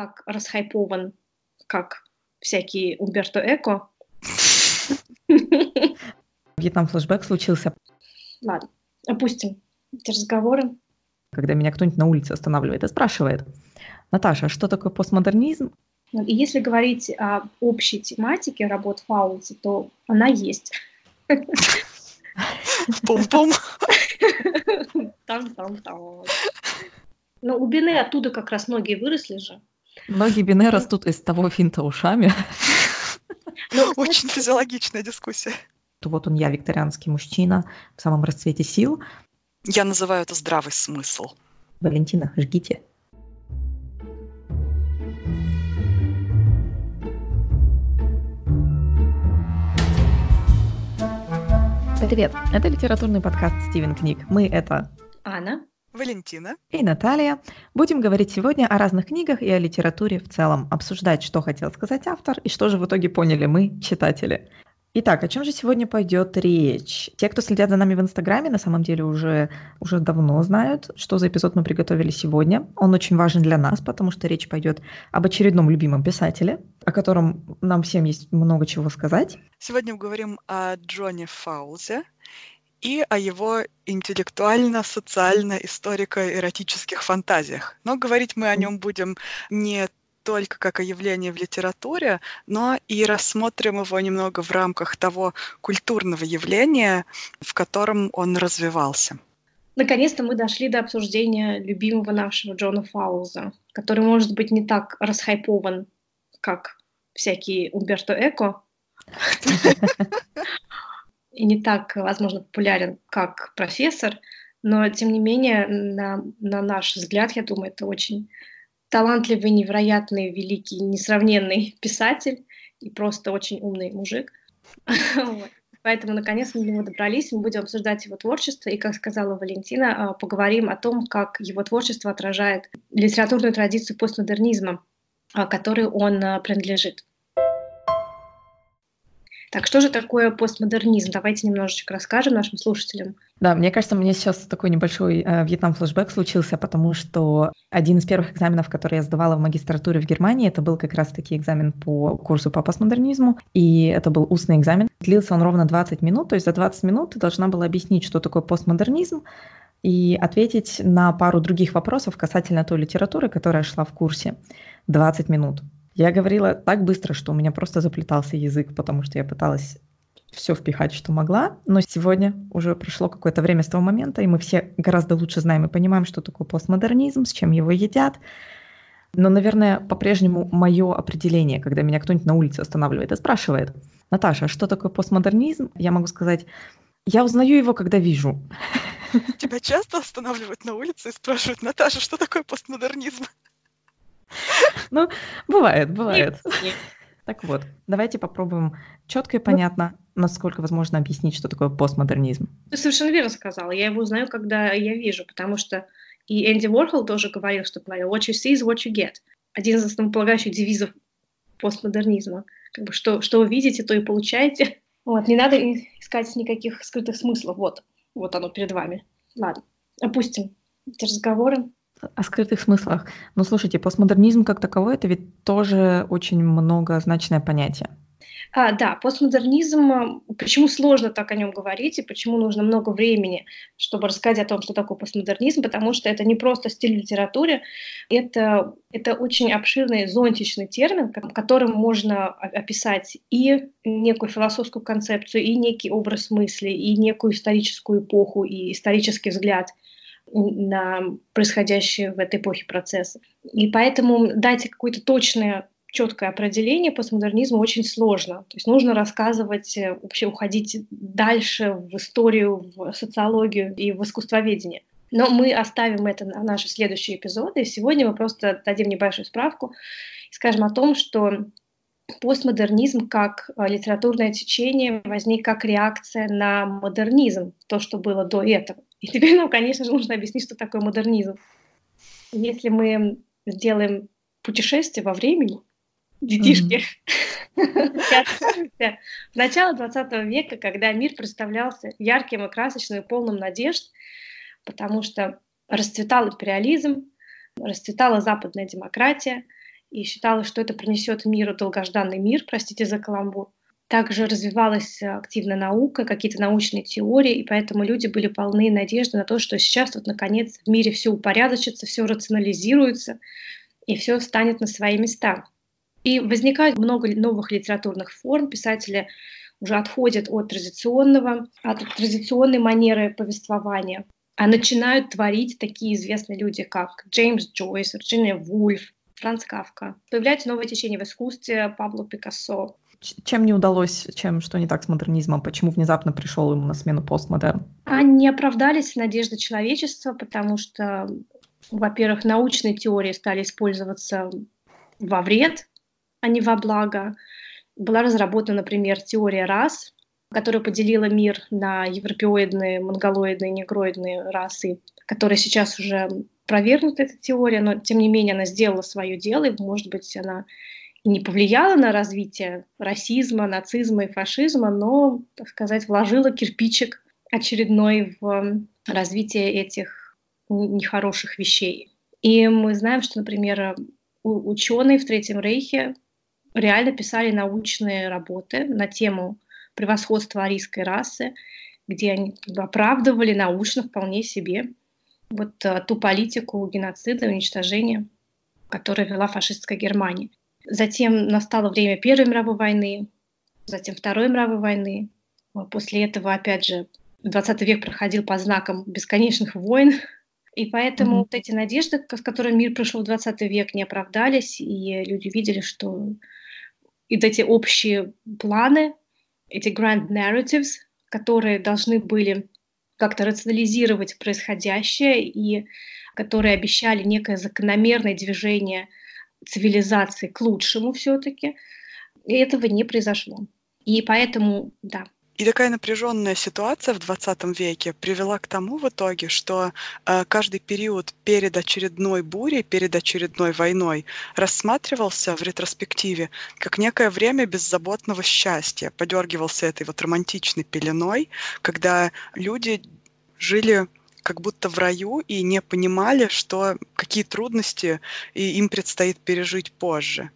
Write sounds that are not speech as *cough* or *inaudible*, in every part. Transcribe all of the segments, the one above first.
так расхайпован, как всякий Умберто Эко. Вьетнам флешбэк случился. Ладно, опустим эти разговоры. Когда меня кто-нибудь на улице останавливает и спрашивает, Наташа, а что такое постмодернизм? Ну, и если говорить о общей тематике работ Фаулса, то она есть. Пум-пум. Там-там-там. Ну, у Бине оттуда как раз многие выросли же. Многие Бине растут из того финта ушами. Ну, *laughs* Очень физиологичная дискуссия. Вот он я, викторианский мужчина, в самом расцвете сил. Я называю это здравый смысл. Валентина, жгите. Привет, это литературный подкаст «Стивен книг». Мы — это Анна, Валентина и Наталья. Будем говорить сегодня о разных книгах и о литературе в целом, обсуждать, что хотел сказать автор и что же в итоге поняли мы, читатели. Итак, о чем же сегодня пойдет речь? Те, кто следят за нами в Инстаграме, на самом деле уже, уже давно знают, что за эпизод мы приготовили сегодня. Он очень важен для нас, потому что речь пойдет об очередном любимом писателе, о котором нам всем есть много чего сказать. Сегодня мы говорим о Джоне Фаулзе и о его интеллектуально-социально-историко-эротических фантазиях. Но говорить мы о нем будем не только как о явлении в литературе, но и рассмотрим его немного в рамках того культурного явления, в котором он развивался. Наконец-то мы дошли до обсуждения любимого нашего Джона Фауза, который, может быть, не так расхайпован, как всякий Умберто Эко, *laughs* и не так, возможно, популярен, как профессор, но, тем не менее, на, на наш взгляд, я думаю, это очень талантливый, невероятный, великий, несравненный писатель и просто очень умный мужик. *laughs* Поэтому, наконец, мы до него добрались, мы будем обсуждать его творчество, и, как сказала Валентина, а, поговорим о том, как его творчество отражает литературную традицию постмодернизма, а, которой он а, принадлежит. Так что же такое постмодернизм? Давайте немножечко расскажем нашим слушателям. Да, мне кажется, меня сейчас такой небольшой э, Вьетнам-флешбэк случился, потому что один из первых экзаменов, который я сдавала в магистратуре в Германии, это был как раз-таки экзамен по курсу по постмодернизму, и это был устный экзамен. Длился он ровно 20 минут, то есть за 20 минут ты должна была объяснить, что такое постмодернизм, и ответить на пару других вопросов касательно той литературы, которая шла в курсе. 20 минут. Я говорила так быстро, что у меня просто заплетался язык, потому что я пыталась все впихать, что могла. Но сегодня уже прошло какое-то время с того момента, и мы все гораздо лучше знаем и понимаем, что такое постмодернизм, с чем его едят. Но, наверное, по-прежнему мое определение, когда меня кто-нибудь на улице останавливает и спрашивает, Наташа, а что такое постмодернизм? Я могу сказать, я узнаю его, когда вижу. Тебя часто останавливают на улице и спрашивают, Наташа, что такое постмодернизм? *laughs* Ну, бывает, бывает. Так вот, давайте попробуем четко и понятно, насколько возможно объяснить, что такое постмодернизм. Ты совершенно верно сказала. Я его узнаю, когда я вижу, потому что и Энди Уорхол тоже говорил, что говорил «what you see is what you get». Один из основополагающих девизов постмодернизма. Как бы что, что вы видите, то и получаете. Вот, не надо искать никаких скрытых смыслов. Вот, вот оно перед вами. Ладно, опустим эти разговоры о скрытых смыслах. Но слушайте, постмодернизм как таковой это ведь тоже очень многозначное понятие. А, да, постмодернизм, почему сложно так о нем говорить и почему нужно много времени, чтобы рассказать о том, что такое постмодернизм, потому что это не просто стиль литературы, это, это очень обширный зонтичный термин, которым можно описать и некую философскую концепцию, и некий образ мысли, и некую историческую эпоху, и исторический взгляд – на происходящие в этой эпохе процессы. И поэтому дать какое-то точное четкое определение постмодернизма очень сложно. То есть нужно рассказывать, э, вообще уходить дальше в историю, в социологию и в искусствоведение. Но мы оставим это на наши следующие эпизоды. Сегодня мы просто дадим небольшую справку и скажем о том, что постмодернизм как э, литературное течение возник как реакция на модернизм, то, что было до этого. И теперь нам, конечно же, нужно объяснить, что такое модернизм. Если мы сделаем путешествие во времени, детишки, в начало 20 века, когда мир представлялся ярким и красочным и полным надежд, потому что расцветал империализм, расцветала западная демократия, и считалось, что это принесет миру долгожданный мир, простите за каламбур. Также развивалась активно наука, какие-то научные теории, и поэтому люди были полны надежды на то, что сейчас вот наконец в мире все упорядочится, все рационализируется, и все станет на свои места. И возникает много новых литературных форм. Писатели уже отходят от традиционного, от традиционной манеры повествования, а начинают творить такие известные люди, как Джеймс Джойс, Вирджиния Вульф, Франц Кавка. Появляется новое течение в искусстве Пабло Пикассо. Чем не удалось, чем что не так с модернизмом? Почему внезапно пришел ему на смену постмодерн? Они оправдались надежды человечества, потому что, во-первых, научные теории стали использоваться во вред, а не во благо. Была разработана, например, теория рас, которая поделила мир на европеоидные, монголоидные, негроидные расы, которая сейчас уже опровергнута эта теория, но тем не менее она сделала свое дело, и, может быть, она не повлияла на развитие расизма, нацизма и фашизма, но, так сказать, вложила кирпичик очередной в развитие этих нехороших вещей. И мы знаем, что, например, ученые в Третьем Рейхе реально писали научные работы на тему превосходства арийской расы, где они оправдывали научно вполне себе вот э, ту политику геноцида, уничтожения, которую вела фашистская Германия. Затем настало время Первой мировой войны, затем Второй мировой войны. После этого, опять же, 20 век проходил по знакам бесконечных войн, и поэтому mm-hmm. вот эти надежды, с которыми мир пришел в 20 век, не оправдались, и люди видели, что и вот эти общие планы, эти grand narratives, которые должны были как-то рационализировать происходящее и которые обещали некое закономерное движение цивилизации к лучшему все-таки. И этого не произошло. И поэтому, да, и такая напряженная ситуация в 20 веке привела к тому в итоге, что э, каждый период перед очередной бурей, перед очередной войной рассматривался в ретроспективе как некое время беззаботного счастья, подергивался этой вот романтичной пеленой, когда люди жили как будто в раю и не понимали, что какие трудности им предстоит пережить позже.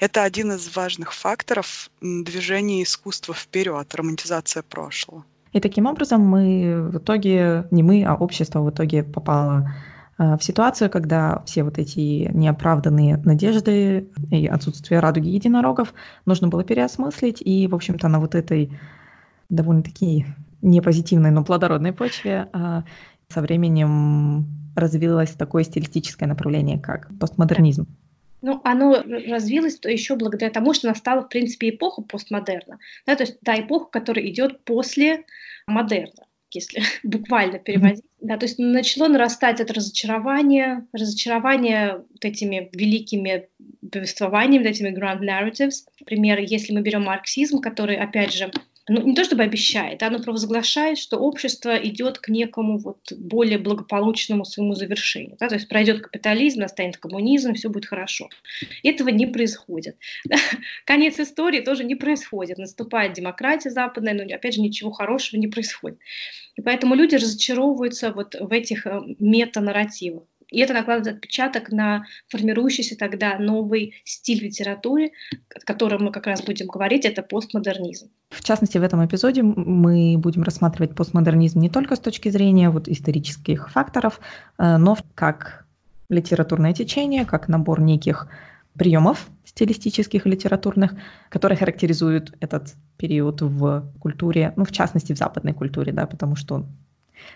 Это один из важных факторов движения искусства вперед, романтизация прошлого. И таким образом мы в итоге, не мы, а общество в итоге попало э, в ситуацию, когда все вот эти неоправданные надежды и отсутствие радуги единорогов нужно было переосмыслить. И, в общем-то, на вот этой довольно-таки не позитивной, но плодородной почве э, со временем развилось такое стилистическое направление, как постмодернизм. Ну, оно развилось то еще благодаря тому, что настала, в принципе, эпоха постмодерна. Да, то есть та эпоха, которая идет после модерна, если *laughs* буквально переводить. Да, то есть начало нарастать это разочарование, разочарование вот этими великими повествованиями, вот этими grand narratives. Например, если мы берем марксизм, который, опять же, ну, не то чтобы обещает, оно провозглашает, что общество идет к некому вот более благополучному своему завершению. Да? То есть пройдет капитализм, настанет коммунизм, все будет хорошо. Этого не происходит. *laughs* Конец истории тоже не происходит. Наступает демократия западная, но опять же ничего хорошего не происходит. И поэтому люди разочаровываются вот в этих э, метанарративах. И это накладывает отпечаток на формирующийся тогда новый стиль литературы, о котором мы как раз будем говорить, это постмодернизм. В частности, в этом эпизоде мы будем рассматривать постмодернизм не только с точки зрения вот исторических факторов, э, но как литературное течение, как набор неких приемов стилистических и литературных, которые характеризуют этот период в культуре, ну, в частности, в западной культуре, да, потому что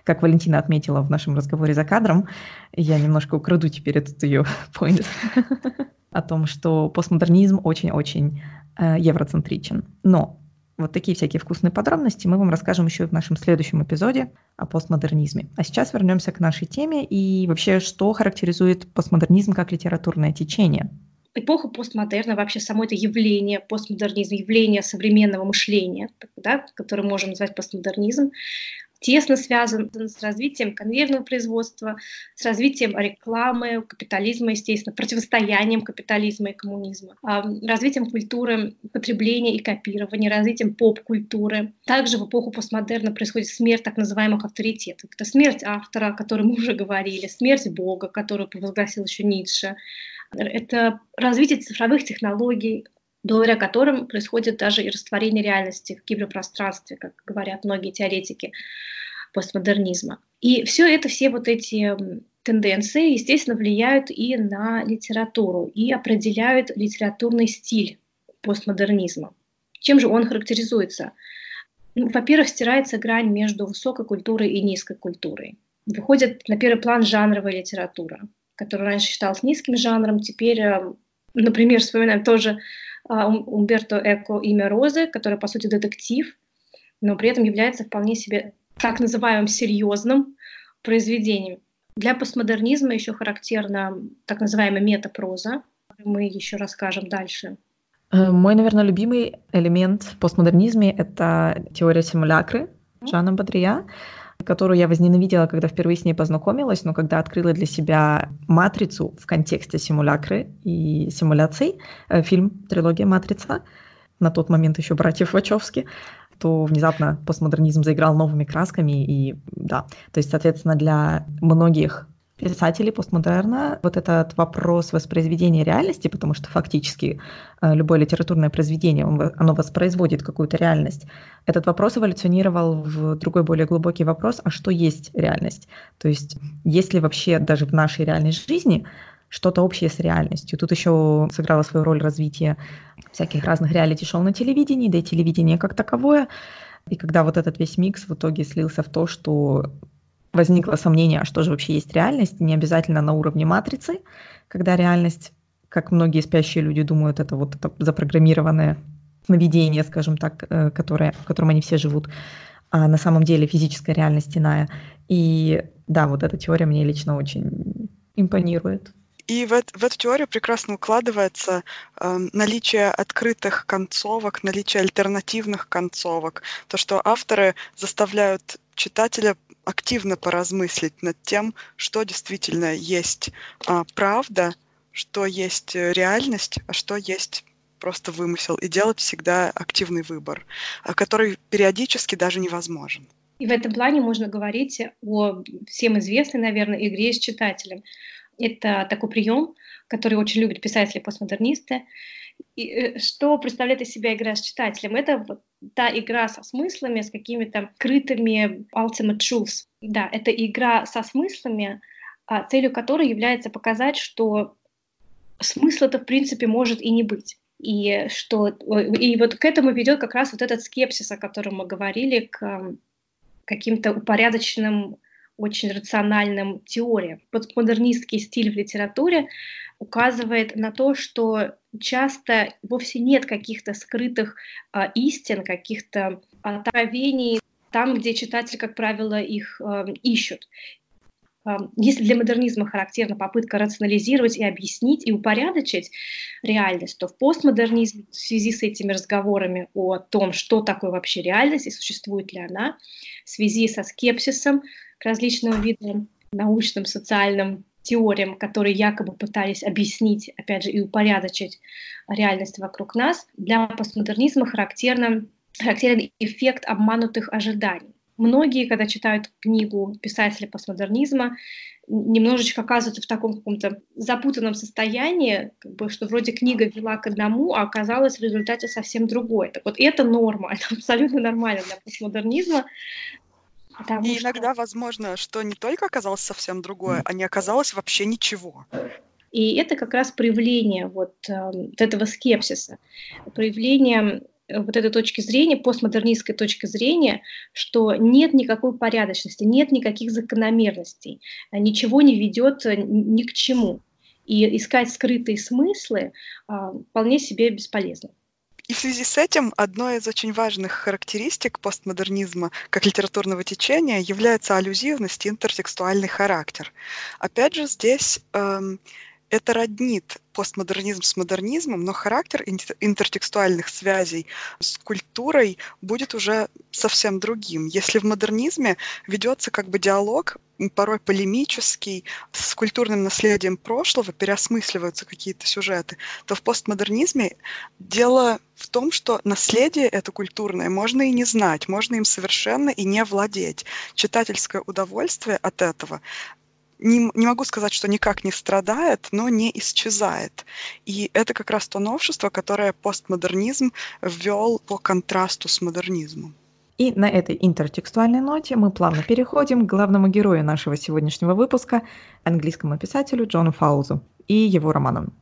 как Валентина отметила в нашем разговоре за кадром, я немножко украду теперь этот ее point *laughs* о том, что постмодернизм очень-очень э, евроцентричен. Но вот такие всякие вкусные подробности мы вам расскажем еще в нашем следующем эпизоде о постмодернизме. А сейчас вернемся к нашей теме и вообще, что характеризует постмодернизм как литературное течение. Эпоха постмодерна, вообще само это явление, постмодернизм, явление современного мышления, да, которое можем назвать постмодернизм, тесно связан с развитием конвейерного производства, с развитием рекламы, капитализма, естественно, противостоянием капитализма и коммунизма, развитием культуры потребления и копирования, развитием поп-культуры. Также в эпоху постмодерна происходит смерть так называемых авторитетов. Это смерть автора, о котором мы уже говорили, смерть Бога, которую провозгласил еще Ницше, Это развитие цифровых технологий, благодаря которым происходит даже и растворение реальности в киберпространстве, как говорят многие теоретики постмодернизма. И все это, все вот эти тенденции, естественно, влияют и на литературу, и определяют литературный стиль постмодернизма. Чем же он характеризуется? Ну, во-первых, стирается грань между высокой культурой и низкой культурой. Выходит на первый план жанровая литература, которая раньше считалась низким жанром, теперь, э, например, вспоминаем тоже Умберто Эко «Имя Розы», который, по сути, детектив, но при этом является вполне себе так называемым серьезным произведением. Для постмодернизма еще характерна так называемая метапроза. Мы еще расскажем дальше. Э, мой, наверное, любимый элемент в постмодернизме — это теория симулякры Жана Бодрия, которую я возненавидела, когда впервые с ней познакомилась, но когда открыла для себя матрицу в контексте симулякры и симуляций, э, фильм «Трилогия Матрица», на тот момент еще братьев Вачовски, то внезапно постмодернизм заиграл новыми красками, и да, то есть, соответственно, для многих писателей постмодерна вот этот вопрос воспроизведения реальности, потому что фактически э, любое литературное произведение, оно воспроизводит какую-то реальность, этот вопрос эволюционировал в другой более глубокий вопрос, а что есть реальность? То есть есть ли вообще даже в нашей реальной жизни что-то общее с реальностью. Тут еще сыграла свою роль развитие всяких разных реалити-шоу на телевидении, да и телевидение как таковое. И когда вот этот весь микс в итоге слился в то, что возникло сомнение, а что же вообще есть реальность, не обязательно на уровне матрицы, когда реальность, как многие спящие люди думают, это вот это запрограммированное сновидение, скажем так, э, которое, в котором они все живут, а на самом деле физическая реальность иная. И да, вот эта теория мне лично очень импонирует. И в, в эту теорию прекрасно укладывается э, наличие открытых концовок, наличие альтернативных концовок, то, что авторы заставляют читателя активно поразмыслить над тем, что действительно есть э, правда, что есть реальность, а что есть просто вымысел, и делать всегда активный выбор, а, который периодически даже невозможен. И в этом плане можно говорить о всем известной, наверное, игре с читателем. Это такой прием, который очень любят писатели-постмодернисты. И э, что представляет из себя игра с читателем? Это вот та игра со смыслами, с какими-то крытыми ultimate truths. Да, это игра со смыслами, а, целью которой является показать, что смысла-то в принципе может и не быть. И, что, и вот к этому ведет как раз вот этот скепсис, о котором мы говорили, к каким-то упорядоченным очень рациональным теориям. Постмодернистский стиль в литературе указывает на то, что часто вовсе нет каких-то скрытых э, истин, каких-то откровений там, где читатель, как правило, их э, ищут. Если для модернизма характерна попытка рационализировать и объяснить и упорядочить реальность, то в постмодернизме в связи с этими разговорами о том, что такое вообще реальность и существует ли она, в связи со скепсисом к различным видам научным, социальным теориям, которые якобы пытались объяснить, опять же, и упорядочить реальность вокруг нас, для постмодернизма характерен, характерен эффект обманутых ожиданий. Многие, когда читают книгу писателя постмодернизма, немножечко оказываются в таком каком-то запутанном состоянии, как бы, что вроде книга вела к одному, а оказалось в результате совсем другое. Так вот, это норма, *laughs* это абсолютно нормально для постмодернизма. Потому и что... иногда возможно, что не только оказалось совсем другое, а не оказалось вообще ничего. И это как раз проявление вот, э, вот этого скепсиса, проявление вот этой точки зрения, постмодернистской точки зрения, что нет никакой порядочности, нет никаких закономерностей, ничего не ведет ни к чему. И искать скрытые смыслы а, вполне себе бесполезно. И в связи с этим одной из очень важных характеристик постмодернизма как литературного течения является аллюзивность и интертекстуальный характер. Опять же, здесь эм, это роднит постмодернизм с модернизмом, но характер интертекстуальных связей с культурой будет уже совсем другим. Если в модернизме ведется как бы диалог, порой полемический, с культурным наследием прошлого, переосмысливаются какие-то сюжеты, то в постмодернизме дело в том, что наследие это культурное можно и не знать, можно им совершенно и не владеть. Читательское удовольствие от этого не, не могу сказать, что никак не страдает, но не исчезает. И это как раз то новшество, которое постмодернизм ввел по контрасту с модернизмом. И на этой интертекстуальной ноте мы плавно переходим к главному герою нашего сегодняшнего выпуска, английскому писателю Джону Фаузу и его романам.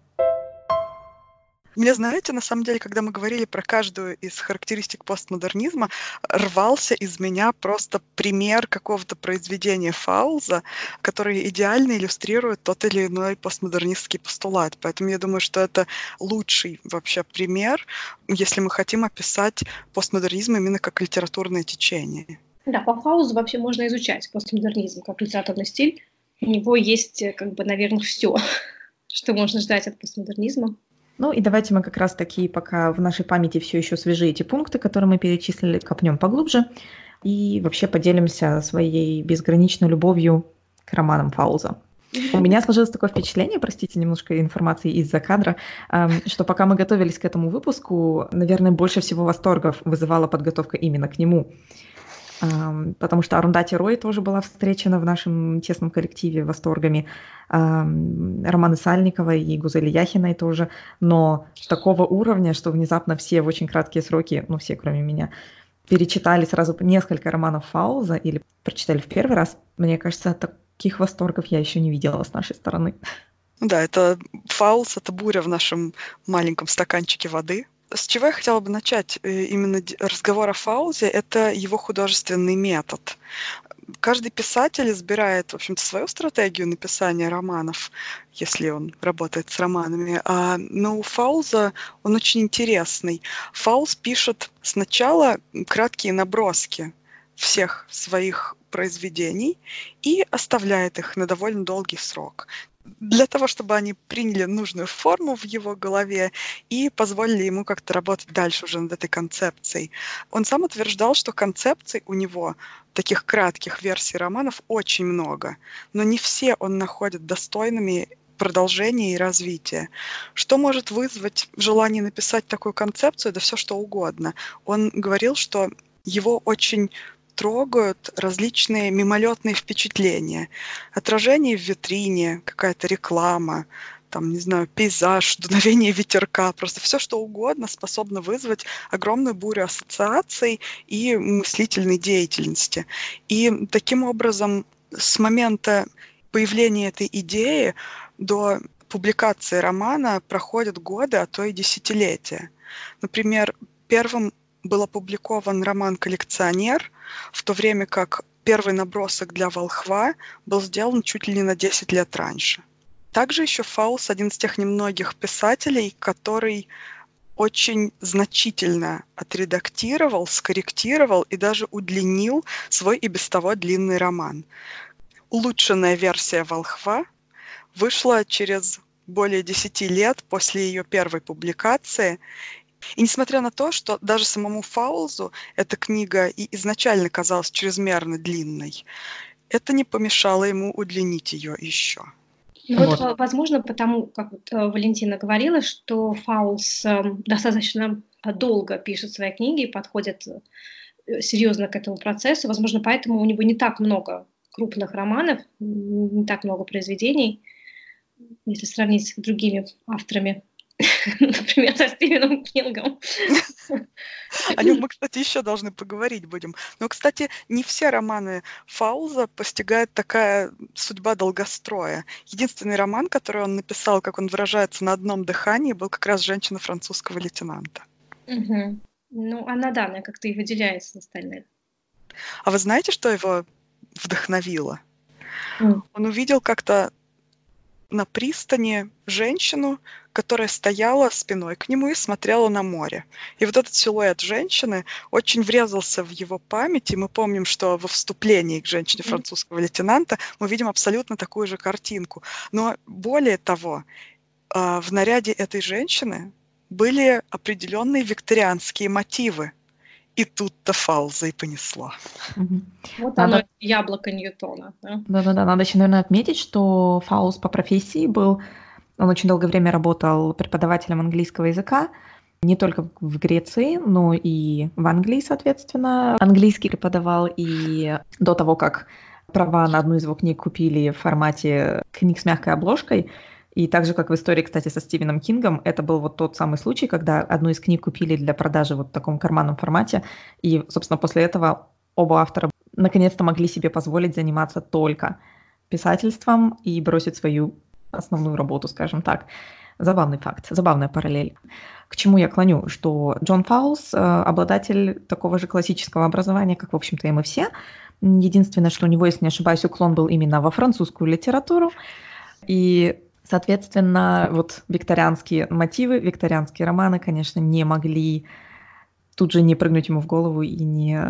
Мне, знаете, на самом деле, когда мы говорили про каждую из характеристик постмодернизма, рвался из меня просто пример какого-то произведения Фауза, который идеально иллюстрирует тот или иной постмодернистский постулат. Поэтому я думаю, что это лучший вообще пример, если мы хотим описать постмодернизм именно как литературное течение. Да, по Фаузу вообще можно изучать постмодернизм как литературный стиль. У него есть, как бы, наверное, все, *laughs* что можно ждать от постмодернизма. Ну и давайте мы как раз таки, пока в нашей памяти все еще свежи эти пункты, которые мы перечислили, копнем поглубже и вообще поделимся своей безграничной любовью к романам Фауза. У меня сложилось такое впечатление, простите, немножко информации из-за кадра, что пока мы готовились к этому выпуску, наверное, больше всего восторгов вызывала подготовка именно к нему потому что Арундати Рой тоже была встречена в нашем тесном коллективе восторгами, Романы Сальникова и Гузели Яхиной тоже, но такого уровня, что внезапно все в очень краткие сроки, ну все кроме меня, перечитали сразу несколько романов Фауза или прочитали в первый раз, мне кажется, таких восторгов я еще не видела с нашей стороны. Да, это Фауз, это буря в нашем маленьком стаканчике воды, с чего я хотела бы начать э, именно разговор о Фаузе, это его художественный метод. Каждый писатель избирает, в общем-то, свою стратегию написания романов, если он работает с романами. А, но у Фауза он очень интересный. Фауз пишет сначала краткие наброски всех своих произведений и оставляет их на довольно долгий срок для того, чтобы они приняли нужную форму в его голове и позволили ему как-то работать дальше уже над этой концепцией. Он сам утверждал, что концепций у него, таких кратких версий романов, очень много, но не все он находит достойными продолжения и развития. Что может вызвать желание написать такую концепцию? Да все что угодно. Он говорил, что его очень трогают различные мимолетные впечатления. Отражение в витрине, какая-то реклама, там, не знаю, пейзаж, *laughs* дуновение ветерка, просто все что угодно способно вызвать огромную бурю ассоциаций и мыслительной деятельности. И таким образом с момента появления этой идеи до публикации романа проходят годы, а то и десятилетия. Например, первым был опубликован роман «Коллекционер», в то время как первый набросок для «Волхва» был сделан чуть ли не на 10 лет раньше. Также еще Фаус один из тех немногих писателей, который очень значительно отредактировал, скорректировал и даже удлинил свой и без того длинный роман. Улучшенная версия «Волхва» вышла через более 10 лет после ее первой публикации, и несмотря на то, что даже самому Фаулзу эта книга и изначально казалась чрезмерно длинной, это не помешало ему удлинить ее еще. Ну вот, вот, возможно, потому, как вот э, Валентина говорила, что Фаулс эм, достаточно долго пишет свои книги и подходит э, серьезно к этому процессу. Возможно, поэтому у него не так много крупных романов, не так много произведений, если сравнить с другими авторами *laughs* например, со Стивеном Кингом. О нем мы, кстати, еще должны поговорить будем. Но, кстати, не все романы Фауза постигает такая судьба долгостроя. Единственный роман, который он написал, как он выражается, на одном дыхании, был как раз «Женщина французского лейтенанта». Ну, она, да, она как-то и выделяется с остальных. А вы знаете, что его вдохновило? Mm. Он увидел как-то на пристани женщину, которая стояла спиной к нему и смотрела на море. И вот этот силуэт женщины очень врезался в его память, и мы помним, что во вступлении к женщине французского лейтенанта мы видим абсолютно такую же картинку. Но более того, а, в наряде этой женщины были определенные викторианские мотивы. И тут-то Фалза и понесло. Вот надо... оно, яблоко Ньютона. Да-да-да, надо еще, наверное, отметить, что Фаус по профессии был, он очень долгое время работал преподавателем английского языка, не только в Греции, но и в Англии, соответственно. Английский преподавал и до того, как права на одну из его книг купили в формате книг с мягкой обложкой. И так же, как в истории, кстати, со Стивеном Кингом, это был вот тот самый случай, когда одну из книг купили для продажи вот в таком карманном формате. И, собственно, после этого оба автора наконец-то могли себе позволить заниматься только писательством и бросить свою основную работу, скажем так. Забавный факт, забавная параллель. К чему я клоню? Что Джон Фаулс э, обладатель такого же классического образования, как, в общем-то, и мы все. Единственное, что у него, если не ошибаюсь, уклон был именно во французскую литературу. И, соответственно, вот викторианские мотивы, викторианские романы, конечно, не могли тут же не прыгнуть ему в голову и не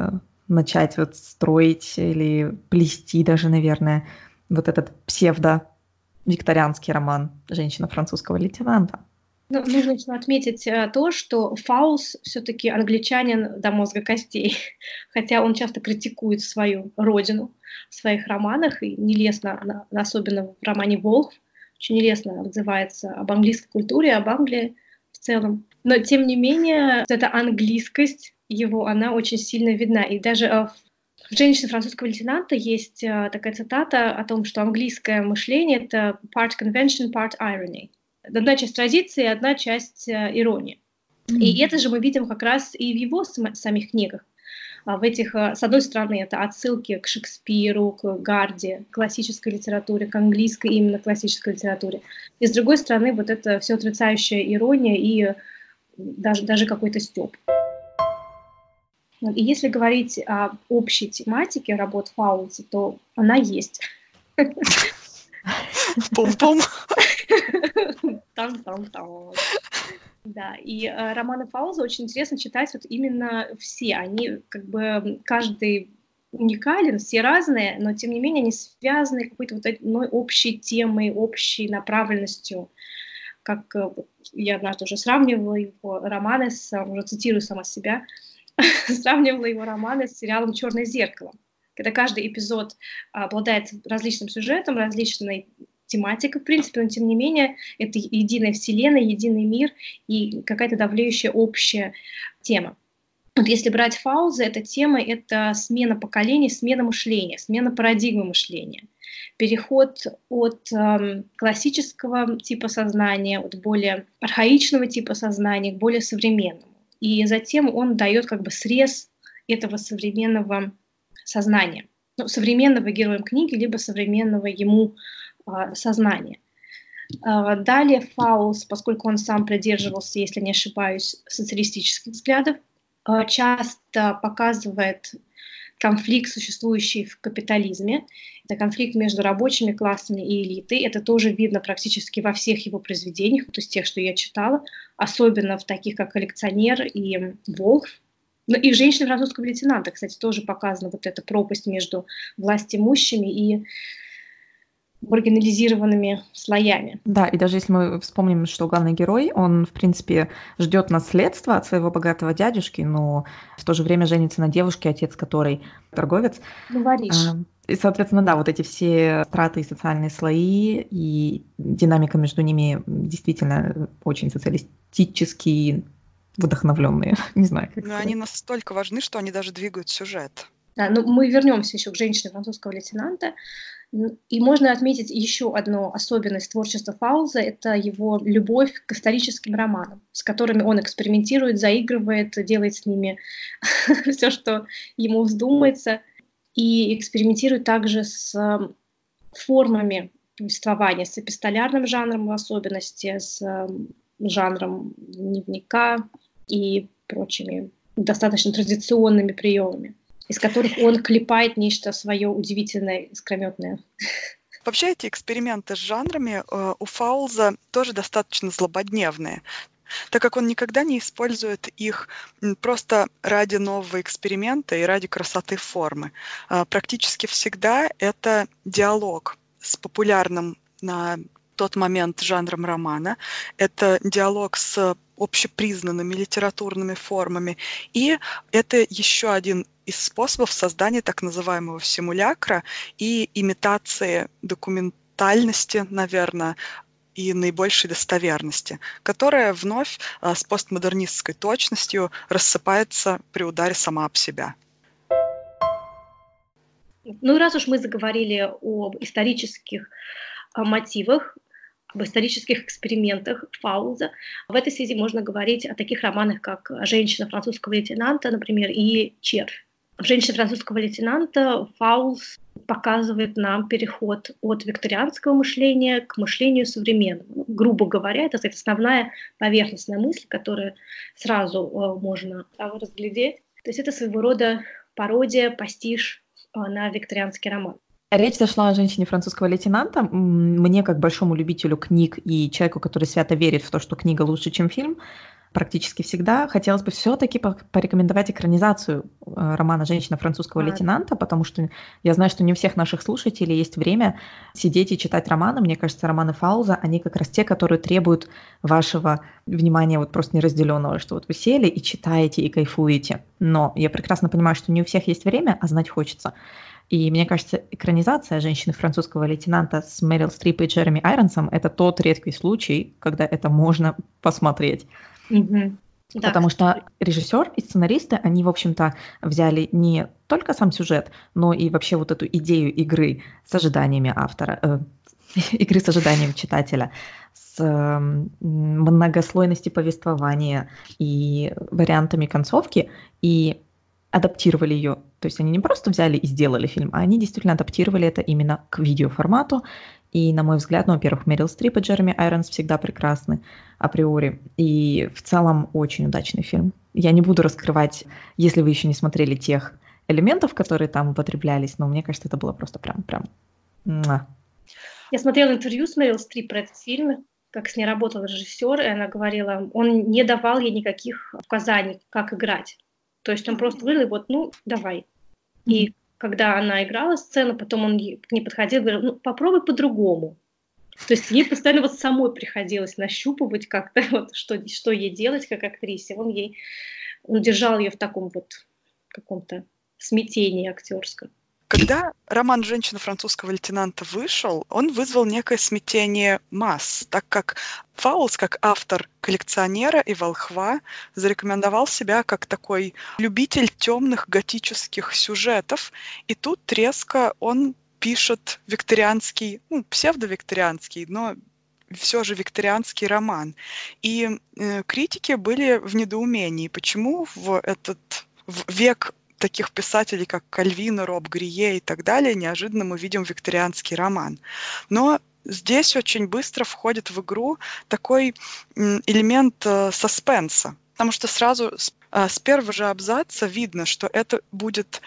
начать вот строить или плести даже, наверное, вот этот псевдо-викторианский роман «Женщина французского лейтенанта». Ну, нужно еще отметить э, то, что Фаус все-таки англичанин до мозга костей, *laughs* хотя он часто критикует свою родину в своих романах, и нелестно, особенно в романе «Волк», очень нелестно отзывается об английской культуре, об Англии в целом. Но, тем не менее, эта английскость его, она очень сильно видна. И даже э, в «Женщине французского лейтенанта» есть э, такая цитата о том, что английское мышление — это part convention, part irony. Одна часть традиции, одна часть э, иронии. Mm-hmm. И это же мы видим как раз и в его самих книгах. А в этих, с одной стороны, это отсылки к Шекспиру, к Гарди, к классической литературе, к английской именно классической литературе. И с другой стороны, вот это все отрицающая ирония и даже, даже какой-то стёб. И если говорить о общей тематике работ Фаулса, то она есть. Пум-пум. Там-там-там. Да, и э, романы Фауза очень интересно читать вот именно все. Они как бы каждый уникален, все разные, но тем не менее они связаны какой-то вот одной общей темой, общей направленностью. Как э, я однажды уже сравнивала его романы, с, уже цитирую сама себя, *laughs* сравнивала его романы с сериалом «Черное зеркало», когда каждый эпизод обладает различным сюжетом, различной тематикой, в принципе, но тем не менее это единая вселенная, единый мир и какая-то давлеющая общая тема. Вот если брать Фауза, эта тема — это смена поколений, смена мышления, смена парадигмы мышления, переход от э, классического типа сознания, от более архаичного типа сознания к более современному. И затем он дает как бы срез этого современного сознания, ну, современного героем книги, либо современного ему сознания. Э, далее Фаулс, поскольку он сам придерживался, если не ошибаюсь, социалистических взглядов, э, часто показывает конфликт, существующий в капитализме. Это конфликт между рабочими классами и элитой. Это тоже видно практически во всех его произведениях, то есть тех, что я читала, особенно в таких, как «Коллекционер» и «Волк». Ну и в «Женщине французского лейтенанта», кстати, тоже показана вот эта пропасть между властимущими и маргинализированными слоями. Да, и даже если мы вспомним, что главный герой, он, в принципе, ждет наследства от своего богатого дядюшки, но в то же время женится на девушке, отец которой торговец. Говоришь. А, и, соответственно, да, вот эти все страты и социальные слои, и динамика между ними действительно очень социалистические, вдохновленные. *laughs* Не знаю, как Но сказать. они настолько важны, что они даже двигают сюжет. Да, ну мы вернемся еще к женщине французского лейтенанта. И можно отметить еще одну особенность творчества Фауза – это его любовь к историческим романам, с которыми он экспериментирует, заигрывает, делает с ними *laughs* все, что ему вздумается, и экспериментирует также с эм, формами повествования, с эпистолярным жанром в особенности, с эм, жанром дневника и прочими достаточно традиционными приемами из которых он клепает нечто свое удивительное, искрометное. Вообще эти эксперименты с жанрами э, у Фаулза тоже достаточно злободневные так как он никогда не использует их просто ради нового эксперимента и ради красоты формы. Э, практически всегда это диалог с популярным на тот момент жанром романа. Это диалог с общепризнанными литературными формами. И это еще один из способов создания так называемого симулякра и имитации документальности, наверное, и наибольшей достоверности, которая вновь а, с постмодернистской точностью рассыпается при ударе сама об себя. Ну и раз уж мы заговорили об исторических а, мотивах, об исторических экспериментах Фауза, в этой связи можно говорить о таких романах, как «Женщина французского лейтенанта», например, и «Червь». В «Женщине французского лейтенанта» Фаулс показывает нам переход от викторианского мышления к мышлению современному. Грубо говоря, это основная поверхностная мысль, которую сразу э, можно разглядеть. То есть это своего рода пародия, пастиш э, на викторианский роман. Речь зашла о женщине французского лейтенанта. Мне, как большому любителю книг и человеку, который свято верит в то, что книга лучше, чем фильм, практически всегда, хотелось бы все-таки порекомендовать экранизацию э, романа «Женщина французского а, лейтенанта», потому что я знаю, что не у всех наших слушателей есть время сидеть и читать романы. Мне кажется, романы Фауза, они как раз те, которые требуют вашего внимания вот просто неразделенного, что вот вы сели и читаете, и кайфуете. Но я прекрасно понимаю, что не у всех есть время, а знать хочется. И мне кажется, экранизация «Женщины французского лейтенанта» с Мэрил Стрип и Джереми Айронсом – это тот редкий случай, когда это можно посмотреть. Угу. Да. Потому что режиссер и сценаристы, они, в общем-то, взяли не только сам сюжет, но и вообще вот эту идею игры с ожиданиями автора, э, *laughs* игры с ожиданием читателя, с э, многослойностью повествования и вариантами концовки, и адаптировали ее. То есть они не просто взяли и сделали фильм, а они действительно адаптировали это именно к видеоформату. И, на мой взгляд, ну, во-первых, Мерил Стрип и Джереми Айронс всегда прекрасны априори. И в целом очень удачный фильм. Я не буду раскрывать, если вы еще не смотрели тех элементов, которые там употреблялись, но мне кажется, это было просто прям, прям... Я смотрела интервью с Мерил Стрип про этот фильм, как с ней работал режиссер, и она говорила, он не давал ей никаких указаний, как играть. То есть он просто говорил, вот, ну, давай. И когда она играла сцену, потом он к ней подходил и говорил, ну, попробуй по-другому. То есть ей постоянно вот самой приходилось нащупывать как-то, *laughs* вот, что, что ей делать как актрисе. Он ей, он держал ее в таком вот каком-то смятении актерском. Когда роман «Женщина французского лейтенанта» вышел, он вызвал некое смятение масс, так как Фаулс, как автор коллекционера и волхва, зарекомендовал себя как такой любитель темных готических сюжетов, и тут резко он пишет викторианский, ну, псевдовикторианский, но все же викторианский роман. И э, критики были в недоумении, почему в этот в век таких писателей, как Кальвина, Роб Грие и так далее, неожиданно мы видим викторианский роман. Но здесь очень быстро входит в игру такой элемент э, саспенса, потому что сразу э, с первого же абзаца видно, что это будет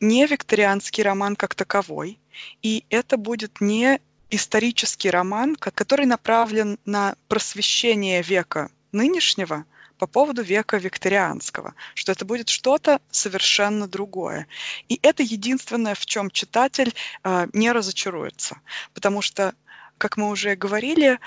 не викторианский роман как таковой, и это будет не исторический роман, который направлен на просвещение века нынешнего, по поводу века викторианского, что это будет что-то совершенно другое. И это единственное, в чем читатель э, не разочаруется, потому что, как мы уже говорили,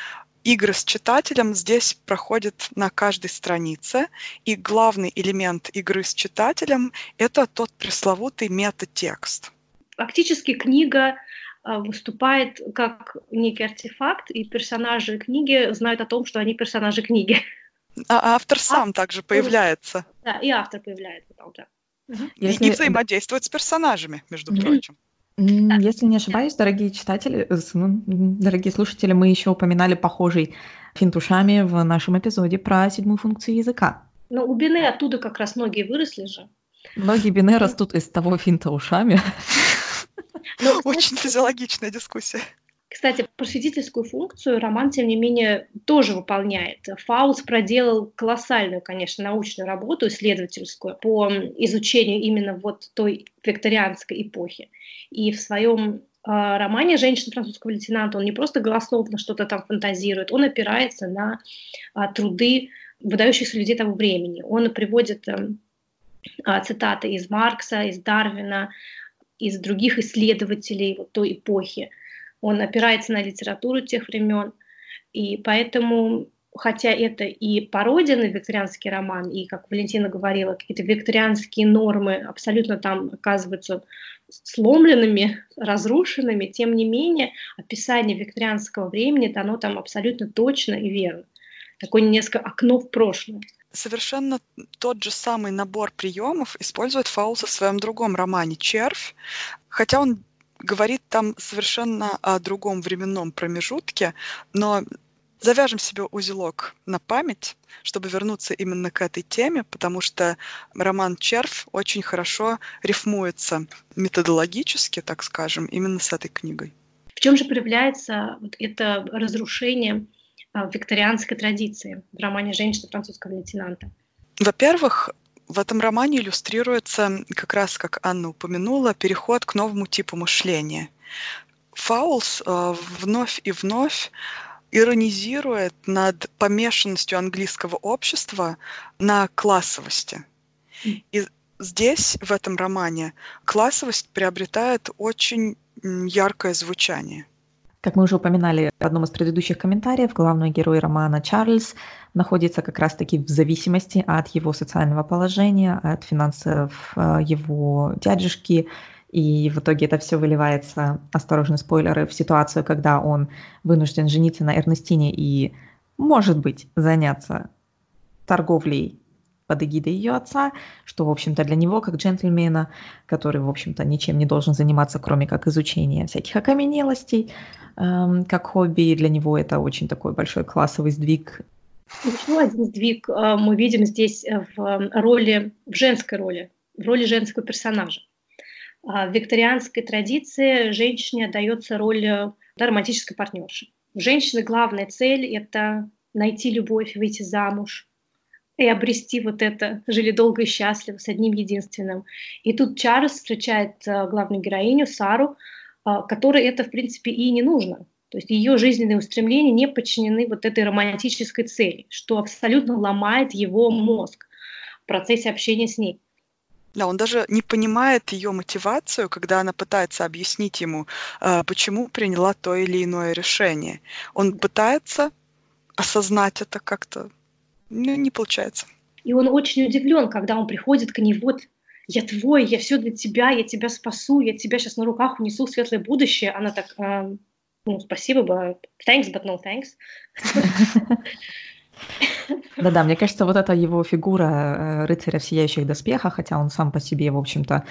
игры с читателем здесь проходят на каждой странице, и главный элемент игры с читателем — это тот пресловутый метатекст. Фактически книга а, выступает как некий артефакт, и персонажи книги знают о том, что они персонажи книги. А автор сам а, также появляется. Да, и автор появляется там, да. Если... И взаимодействует с персонажами, между прочим. Если не ошибаюсь, дорогие читатели, э, ну, дорогие слушатели, мы еще упоминали похожий финт ушами в нашем эпизоде про седьмую функцию языка. Но у Бине оттуда как раз многие выросли же. Многие Бине растут из того финта ушами. Ну, *laughs* Очень физиологичная дискуссия. Кстати, просветительскую функцию роман, тем не менее, тоже выполняет. Фаус проделал колоссальную, конечно, научную работу исследовательскую по изучению именно вот той викторианской эпохи. И в своем а, романе «Женщина французского лейтенанта» он не просто голословно что-то там фантазирует, он опирается на а, труды выдающихся людей того времени. Он приводит эм, а, цитаты из Маркса, из Дарвина, из других исследователей вот той эпохи он опирается на литературу тех времен, и поэтому, хотя это и пародия на викторианский роман, и, как Валентина говорила, какие-то викторианские нормы абсолютно там оказываются сломленными, разрушенными, тем не менее описание викторианского времени дано там абсолютно точно и верно. Такое несколько окно в прошлое. совершенно тот же самый набор приемов использует Фаулс в своем другом романе «Червь», хотя он говорит там совершенно о другом временном промежутке, но завяжем себе узелок на память, чтобы вернуться именно к этой теме, потому что роман «Червь» очень хорошо рифмуется методологически, так скажем, именно с этой книгой. В чем же проявляется вот это разрушение а, викторианской традиции в романе «Женщина французского лейтенанта»? Во-первых, в этом романе иллюстрируется, как раз как Анна упомянула, переход к новому типу мышления. Фаулс э, вновь и вновь иронизирует над помешанностью английского общества на классовости. И здесь, в этом романе, классовость приобретает очень яркое звучание – как мы уже упоминали в одном из предыдущих комментариев, главный герой романа Чарльз находится как раз-таки в зависимости от его социального положения, от финансов э, его дядюшки, и в итоге это все выливается, осторожно, спойлеры, в ситуацию, когда он вынужден жениться на Эрнестине и, может быть, заняться торговлей под эгидой ее отца, что, в общем-то, для него, как джентльмена, который, в общем-то, ничем не должен заниматься, кроме как изучения всяких окаменелостей, эм, как хобби, для него это очень такой большой классовый сдвиг. Еще один сдвиг э, мы видим здесь в роли, в женской роли, в роли женского персонажа. А в викторианской традиции женщине дается роль да, романтической партнерши. У женщины главная цель – это найти любовь, выйти замуж, и обрести вот это, жили долго и счастливо с одним единственным. И тут Чарльз встречает э, главную героиню Сару, э, которой это, в принципе, и не нужно. То есть ее жизненные устремления не подчинены вот этой романтической цели, что абсолютно ломает его мозг в процессе общения с ней. Да, он даже не понимает ее мотивацию, когда она пытается объяснить ему, э, почему приняла то или иное решение. Он пытается осознать это как-то ну, не получается. И он очень удивлен, когда он приходит к ней, вот, я твой, я все для тебя, я тебя спасу, я тебя сейчас на руках унесу в светлое будущее. Она так, э, ну, спасибо, but thanks, but no thanks. Да-да, мне кажется, вот эта его фигура э, рыцаря в сияющих доспехах, хотя он сам по себе, в общем-то,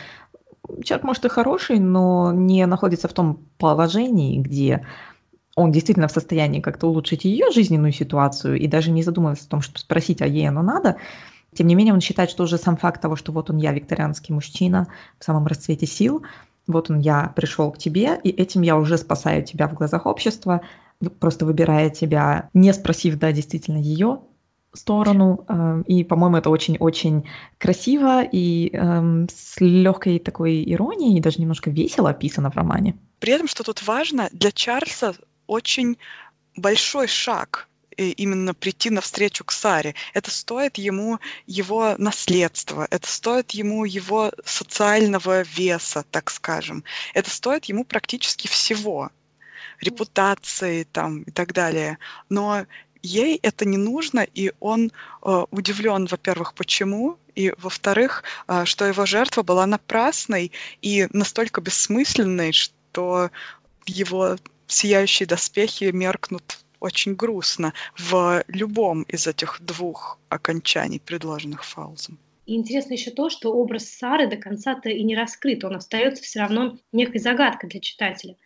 человек, может, и хороший, но не находится в том положении, где он действительно в состоянии как-то улучшить ее жизненную ситуацию и даже не задумывается о том, чтобы спросить, а ей оно надо, тем не менее он считает, что уже сам факт того, что вот он я, викторианский мужчина в самом расцвете сил, вот он я пришел к тебе, и этим я уже спасаю тебя в глазах общества, просто выбирая тебя, не спросив, да, действительно ее сторону. Эм, и, по-моему, это очень-очень красиво и эм, с легкой такой иронией, и даже немножко весело описано в романе. При этом, что тут важно, для Чарльза очень большой шаг именно прийти навстречу к Саре. Это стоит ему его наследства, это стоит ему его социального веса, так скажем. Это стоит ему практически всего. Репутации там и так далее. Но ей это не нужно, и он э, удивлен, во-первых, почему, и, во-вторых, э, что его жертва была напрасной и настолько бессмысленной, что его сияющие доспехи меркнут очень грустно в любом из этих двух окончаний, предложенных Фаузом. И интересно еще то, что образ Сары до конца-то и не раскрыт, он остается все равно некой загадкой для читателя.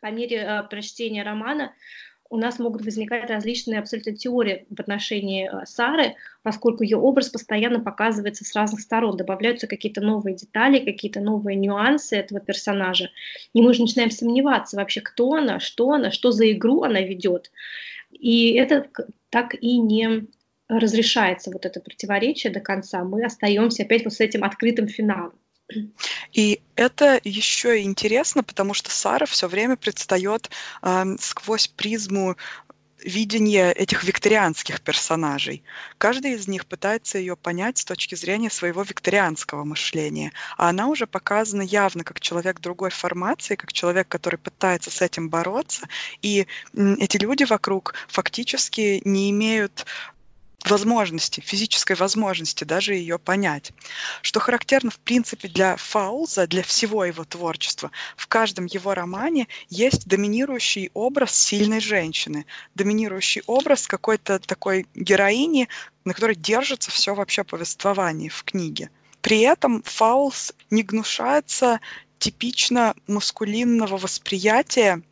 По мере э, прочтения романа у нас могут возникать различные абсолютно теории в отношении э, Сары, поскольку ее образ постоянно показывается с разных сторон, добавляются какие-то новые детали, какие-то новые нюансы этого персонажа, и мы уже начинаем сомневаться вообще, кто она, что она, что за игру она ведет. И это так и не разрешается, вот это противоречие до конца. Мы остаемся опять вот с этим открытым финалом. И это еще интересно, потому что Сара все время предстает э, сквозь призму видения этих викторианских персонажей. Каждый из них пытается ее понять с точки зрения своего викторианского мышления, а она уже показана явно как человек другой формации, как человек, который пытается с этим бороться, и эти люди вокруг фактически не имеют возможности, физической возможности даже ее понять. Что характерно, в принципе, для Фаулза, для всего его творчества, в каждом его романе есть доминирующий образ сильной женщины, доминирующий образ какой-то такой героини, на которой держится все вообще повествование в книге. При этом Фаулс не гнушается типично маскулинного восприятия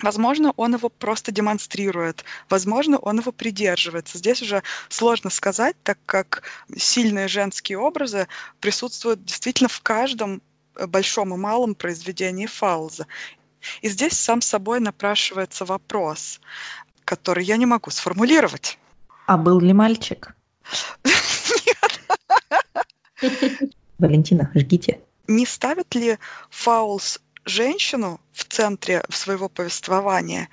Возможно, он его просто демонстрирует, возможно, он его придерживается. Здесь уже сложно сказать, так как сильные женские образы присутствуют действительно в каждом э, большом и малом произведении Фауза. И здесь сам собой напрашивается вопрос, который я не могу сформулировать. А был ли мальчик? Нет. *laughs* Валентина, жгите. Не ставит ли Фаулс женщину в центре своего повествования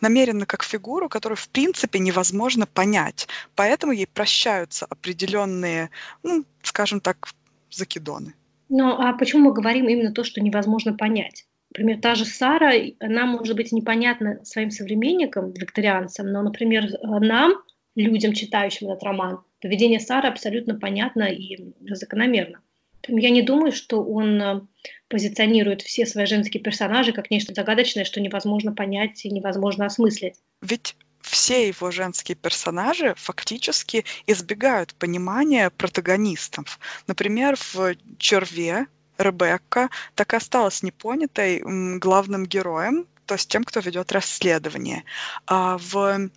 намеренно как фигуру, которую в принципе невозможно понять. Поэтому ей прощаются определенные, ну, скажем так, закидоны. Ну, а почему мы говорим именно то, что невозможно понять? Например, та же Сара, она может быть непонятна своим современникам, викторианцам, но, например, нам, людям, читающим этот роман, поведение Сары абсолютно понятно и закономерно. Я не думаю, что он э, позиционирует все свои женские персонажи как нечто загадочное, что невозможно понять и невозможно осмыслить. Ведь все его женские персонажи фактически избегают понимания протагонистов. Например, в «Черве» Ребекка так и осталась непонятой главным героем, то есть тем, кто ведет расследование. А в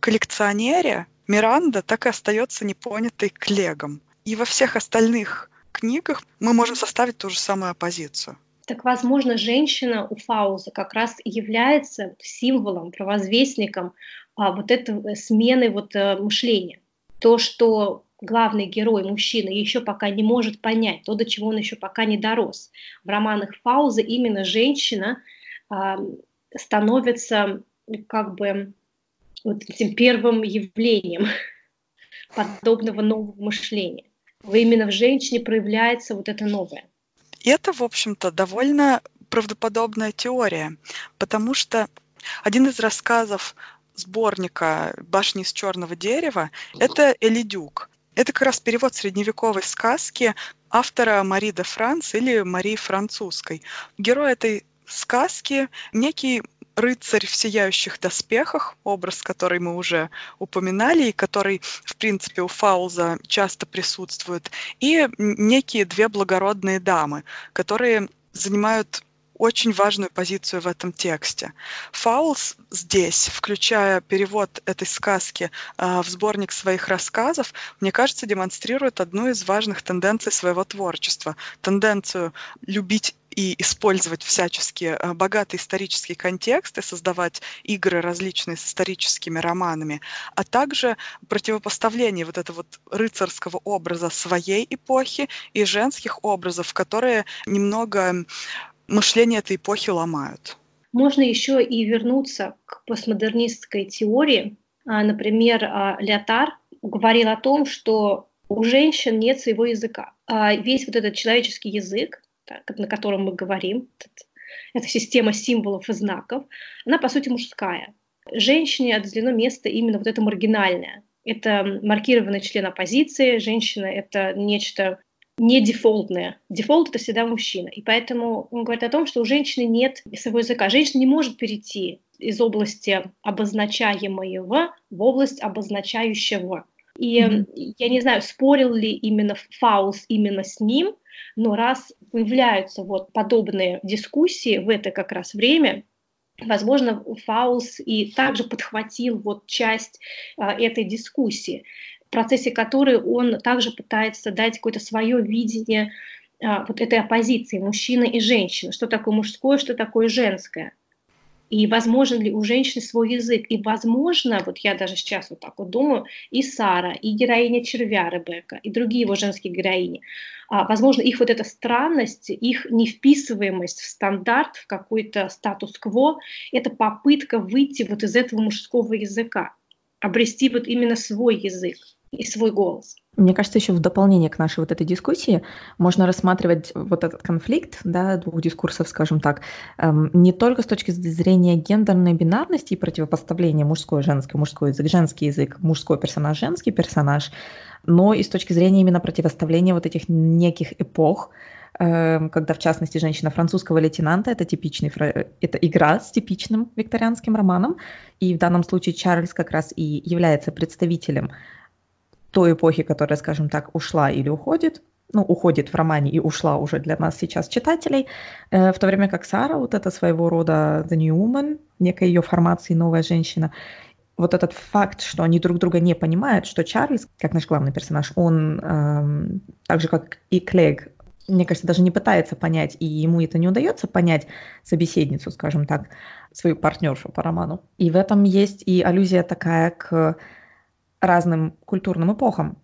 коллекционере Миранда так и остается непонятой Клегом. И во всех остальных книгах мы можем составить ту же самую оппозицию. Так, возможно, женщина у Фауза как раз является символом, провозвестником а, вот этой смены вот, а, мышления. То, что главный герой, мужчина, еще пока не может понять, то, до чего он еще пока не дорос. В романах Фауза именно женщина а, становится как бы вот этим первым явлением *laughs* подобного нового мышления именно в женщине проявляется вот это новое. Это, в общем-то, довольно правдоподобная теория, потому что один из рассказов сборника «Башни из черного дерева» — это Элидюк. Это как раз перевод средневековой сказки автора Мари де Франц или Марии Французской. Герой этой сказки — некий рыцарь в сияющих доспехах, образ, который мы уже упоминали, и который, в принципе, у Фауза часто присутствует, и некие две благородные дамы, которые занимают очень важную позицию в этом тексте. Фаулс здесь, включая перевод этой сказки э, в сборник своих рассказов, мне кажется, демонстрирует одну из важных тенденций своего творчества. Тенденцию любить и использовать всячески э, богатый исторический контекст и создавать игры различные с историческими романами, а также противопоставление вот этого вот рыцарского образа своей эпохи и женских образов, которые немного мышление этой эпохи ломают. Можно еще и вернуться к постмодернистской теории. А, например, а, Леотар говорил о том, что у женщин нет своего языка. А весь вот этот человеческий язык, на котором мы говорим, эта система символов и знаков, она, по сути, мужская. Женщине отделено место именно вот это маргинальное. Это маркированный член оппозиции, женщина — это нечто не дефолтное. Дефолт — это всегда мужчина. И поэтому он говорит о том, что у женщины нет своего языка. Женщина не может перейти из области обозначаемого в область обозначающего. И mm-hmm. я не знаю, спорил ли именно Фаулз именно с ним, но раз появляются вот подобные дискуссии в это как раз время, возможно, Фаулз и также подхватил вот часть а, этой дискуссии в процессе которой он также пытается дать какое-то свое видение а, вот этой оппозиции мужчины и женщины, что такое мужское, что такое женское. И возможен ли у женщины свой язык? И возможно, вот я даже сейчас вот так вот думаю, и Сара, и героиня червя Ребекка, и другие его женские героини, а, возможно, их вот эта странность, их невписываемость в стандарт, в какой-то статус-кво, это попытка выйти вот из этого мужского языка, обрести вот именно свой язык. И свой голос. Мне кажется, еще в дополнение к нашей вот этой дискуссии можно рассматривать вот этот конфликт да, двух дискурсов, скажем так, эм, не только с точки зрения гендерной бинарности и противопоставления мужской, женский, мужской язык, женский язык, мужской персонаж, женский персонаж, но и с точки зрения именно противоставления вот этих неких эпох, эм, когда, в частности, женщина французского лейтенанта, это типичный, это игра с типичным викторианским романом, и в данном случае Чарльз как раз и является представителем той эпохи, которая, скажем так, ушла или уходит, ну, уходит в романе и ушла уже для нас сейчас читателей, э, в то время как Сара, вот это своего рода The New Woman, некая ее формации новая женщина, вот этот факт, что они друг друга не понимают, что Чарльз, как наш главный персонаж, он эм, так же, как и Клег, мне кажется, даже не пытается понять, и ему это не удается понять собеседницу, скажем так, свою партнершу по роману. И в этом есть и аллюзия такая к разным культурным эпохам,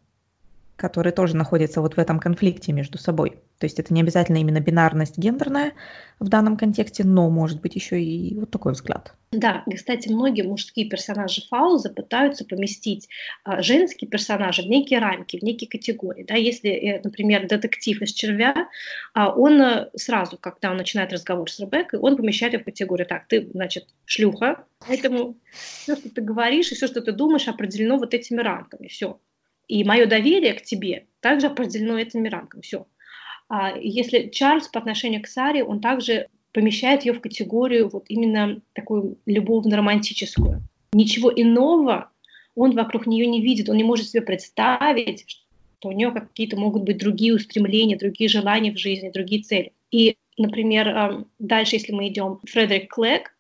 которые тоже находятся вот в этом конфликте между собой. То есть это не обязательно именно бинарность гендерная в данном контексте, но может быть еще и вот такой взгляд. Да, кстати, многие мужские персонажи Фауза пытаются поместить а, женские персонажи в некие рамки, в некие категории. Да, если, э, например, детектив из червя, а, он э, сразу, когда он начинает разговор с Ребеккой, он помещает ее в категорию, так, ты, значит, шлюха, поэтому все, что ты говоришь и все, что ты думаешь, определено вот этими рамками, все. И мое доверие к тебе также определено этими рамками, все. А если Чарльз по отношению к Саре, он также помещает ее в категорию вот именно такую любовно-романтическую. Ничего иного он вокруг нее не видит, он не может себе представить, что у нее какие-то могут быть другие устремления, другие желания в жизни, другие цели. И, например, эм, дальше, если мы идем, Фредерик Клэг,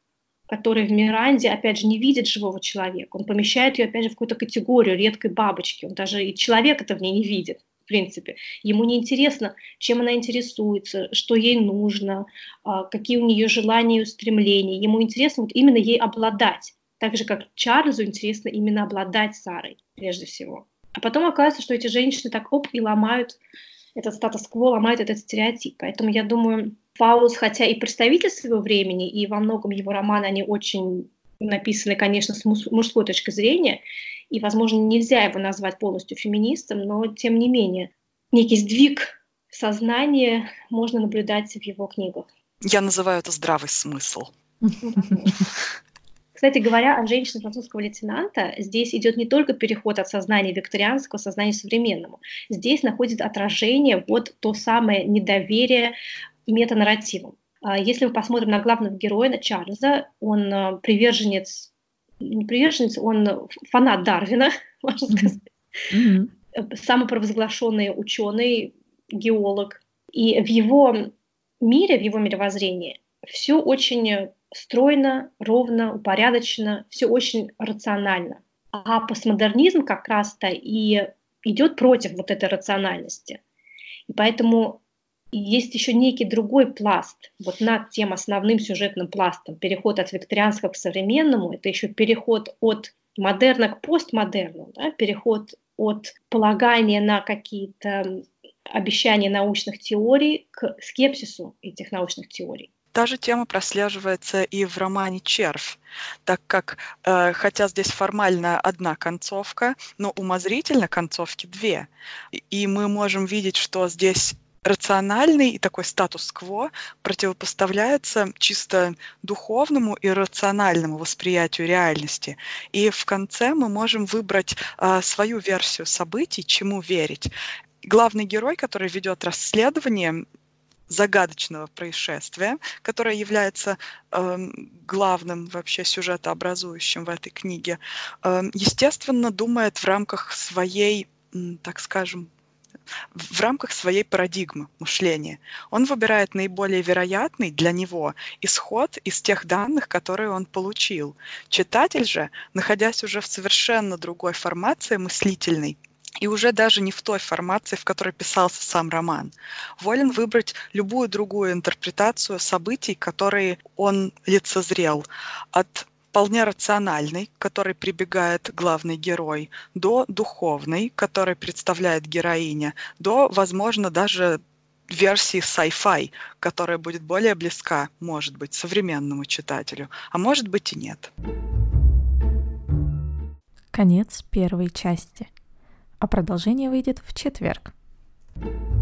который в Миранде, опять же, не видит живого человека, он помещает ее, опять же, в какую-то категорию редкой бабочки, он даже и человека-то в ней не видит в принципе. Ему не интересно, чем она интересуется, что ей нужно, а, какие у нее желания и устремления. Ему интересно вот именно ей обладать. Так же, как Чарльзу интересно именно обладать Сарой, прежде всего. А потом оказывается, что эти женщины так оп и ломают этот статус-кво, ломают этот стереотип. Поэтому я думаю, Фаус, хотя и представитель своего времени, и во многом его романы, они очень написаны, конечно, с мужской точки зрения, и, возможно, нельзя его назвать полностью феминистом, но, тем не менее, некий сдвиг сознания можно наблюдать в его книгах. Я называю это здравый смысл. Кстати говоря, о женщине французского лейтенанта здесь идет не только переход от сознания викторианского к сознанию современному. Здесь находит отражение вот то самое недоверие метанарративам. А если мы посмотрим на главного героя, на Чарльза, он э, приверженец, не приверженец, он фанат Дарвина, *laughs* можно сказать. Mm-hmm. Самопровозглашенный ученый, геолог. И в его мире, в его мировоззрении все очень стройно, ровно, упорядочено, все очень рационально. А постмодернизм как раз-то и идет против вот этой рациональности. И поэтому есть еще некий другой пласт, вот над тем основным сюжетным пластом, переход от викторианского к современному, это еще переход от модерна к постмодерну, да, переход от полагания на какие-то обещания научных теорий к скепсису этих научных теорий. Та же тема прослеживается и в романе «Червь», так как, э, хотя здесь формально одна концовка, но умозрительно концовки две. И мы можем видеть, что здесь рациональный и такой статус-кво противопоставляется чисто духовному и рациональному восприятию реальности. И в конце мы можем выбрать а, свою версию событий, чему верить. Главный герой, который ведет расследование, загадочного происшествия, которое является э, главным вообще сюжетообразующим в этой книге, э, естественно, думает в рамках своей, так скажем, в рамках своей парадигмы мышления. Он выбирает наиболее вероятный для него исход из тех данных, которые он получил. Читатель же, находясь уже в совершенно другой формации мыслительной, и уже даже не в той формации, в которой писался сам роман. Волен выбрать любую другую интерпретацию событий, которые он лицезрел. От вполне рациональной, к которой прибегает главный герой, до духовной, которой представляет героиня, до, возможно, даже версии sci-fi, которая будет более близка, может быть, современному читателю, а может быть и нет. Конец первой части. А продолжение выйдет в четверг. thank you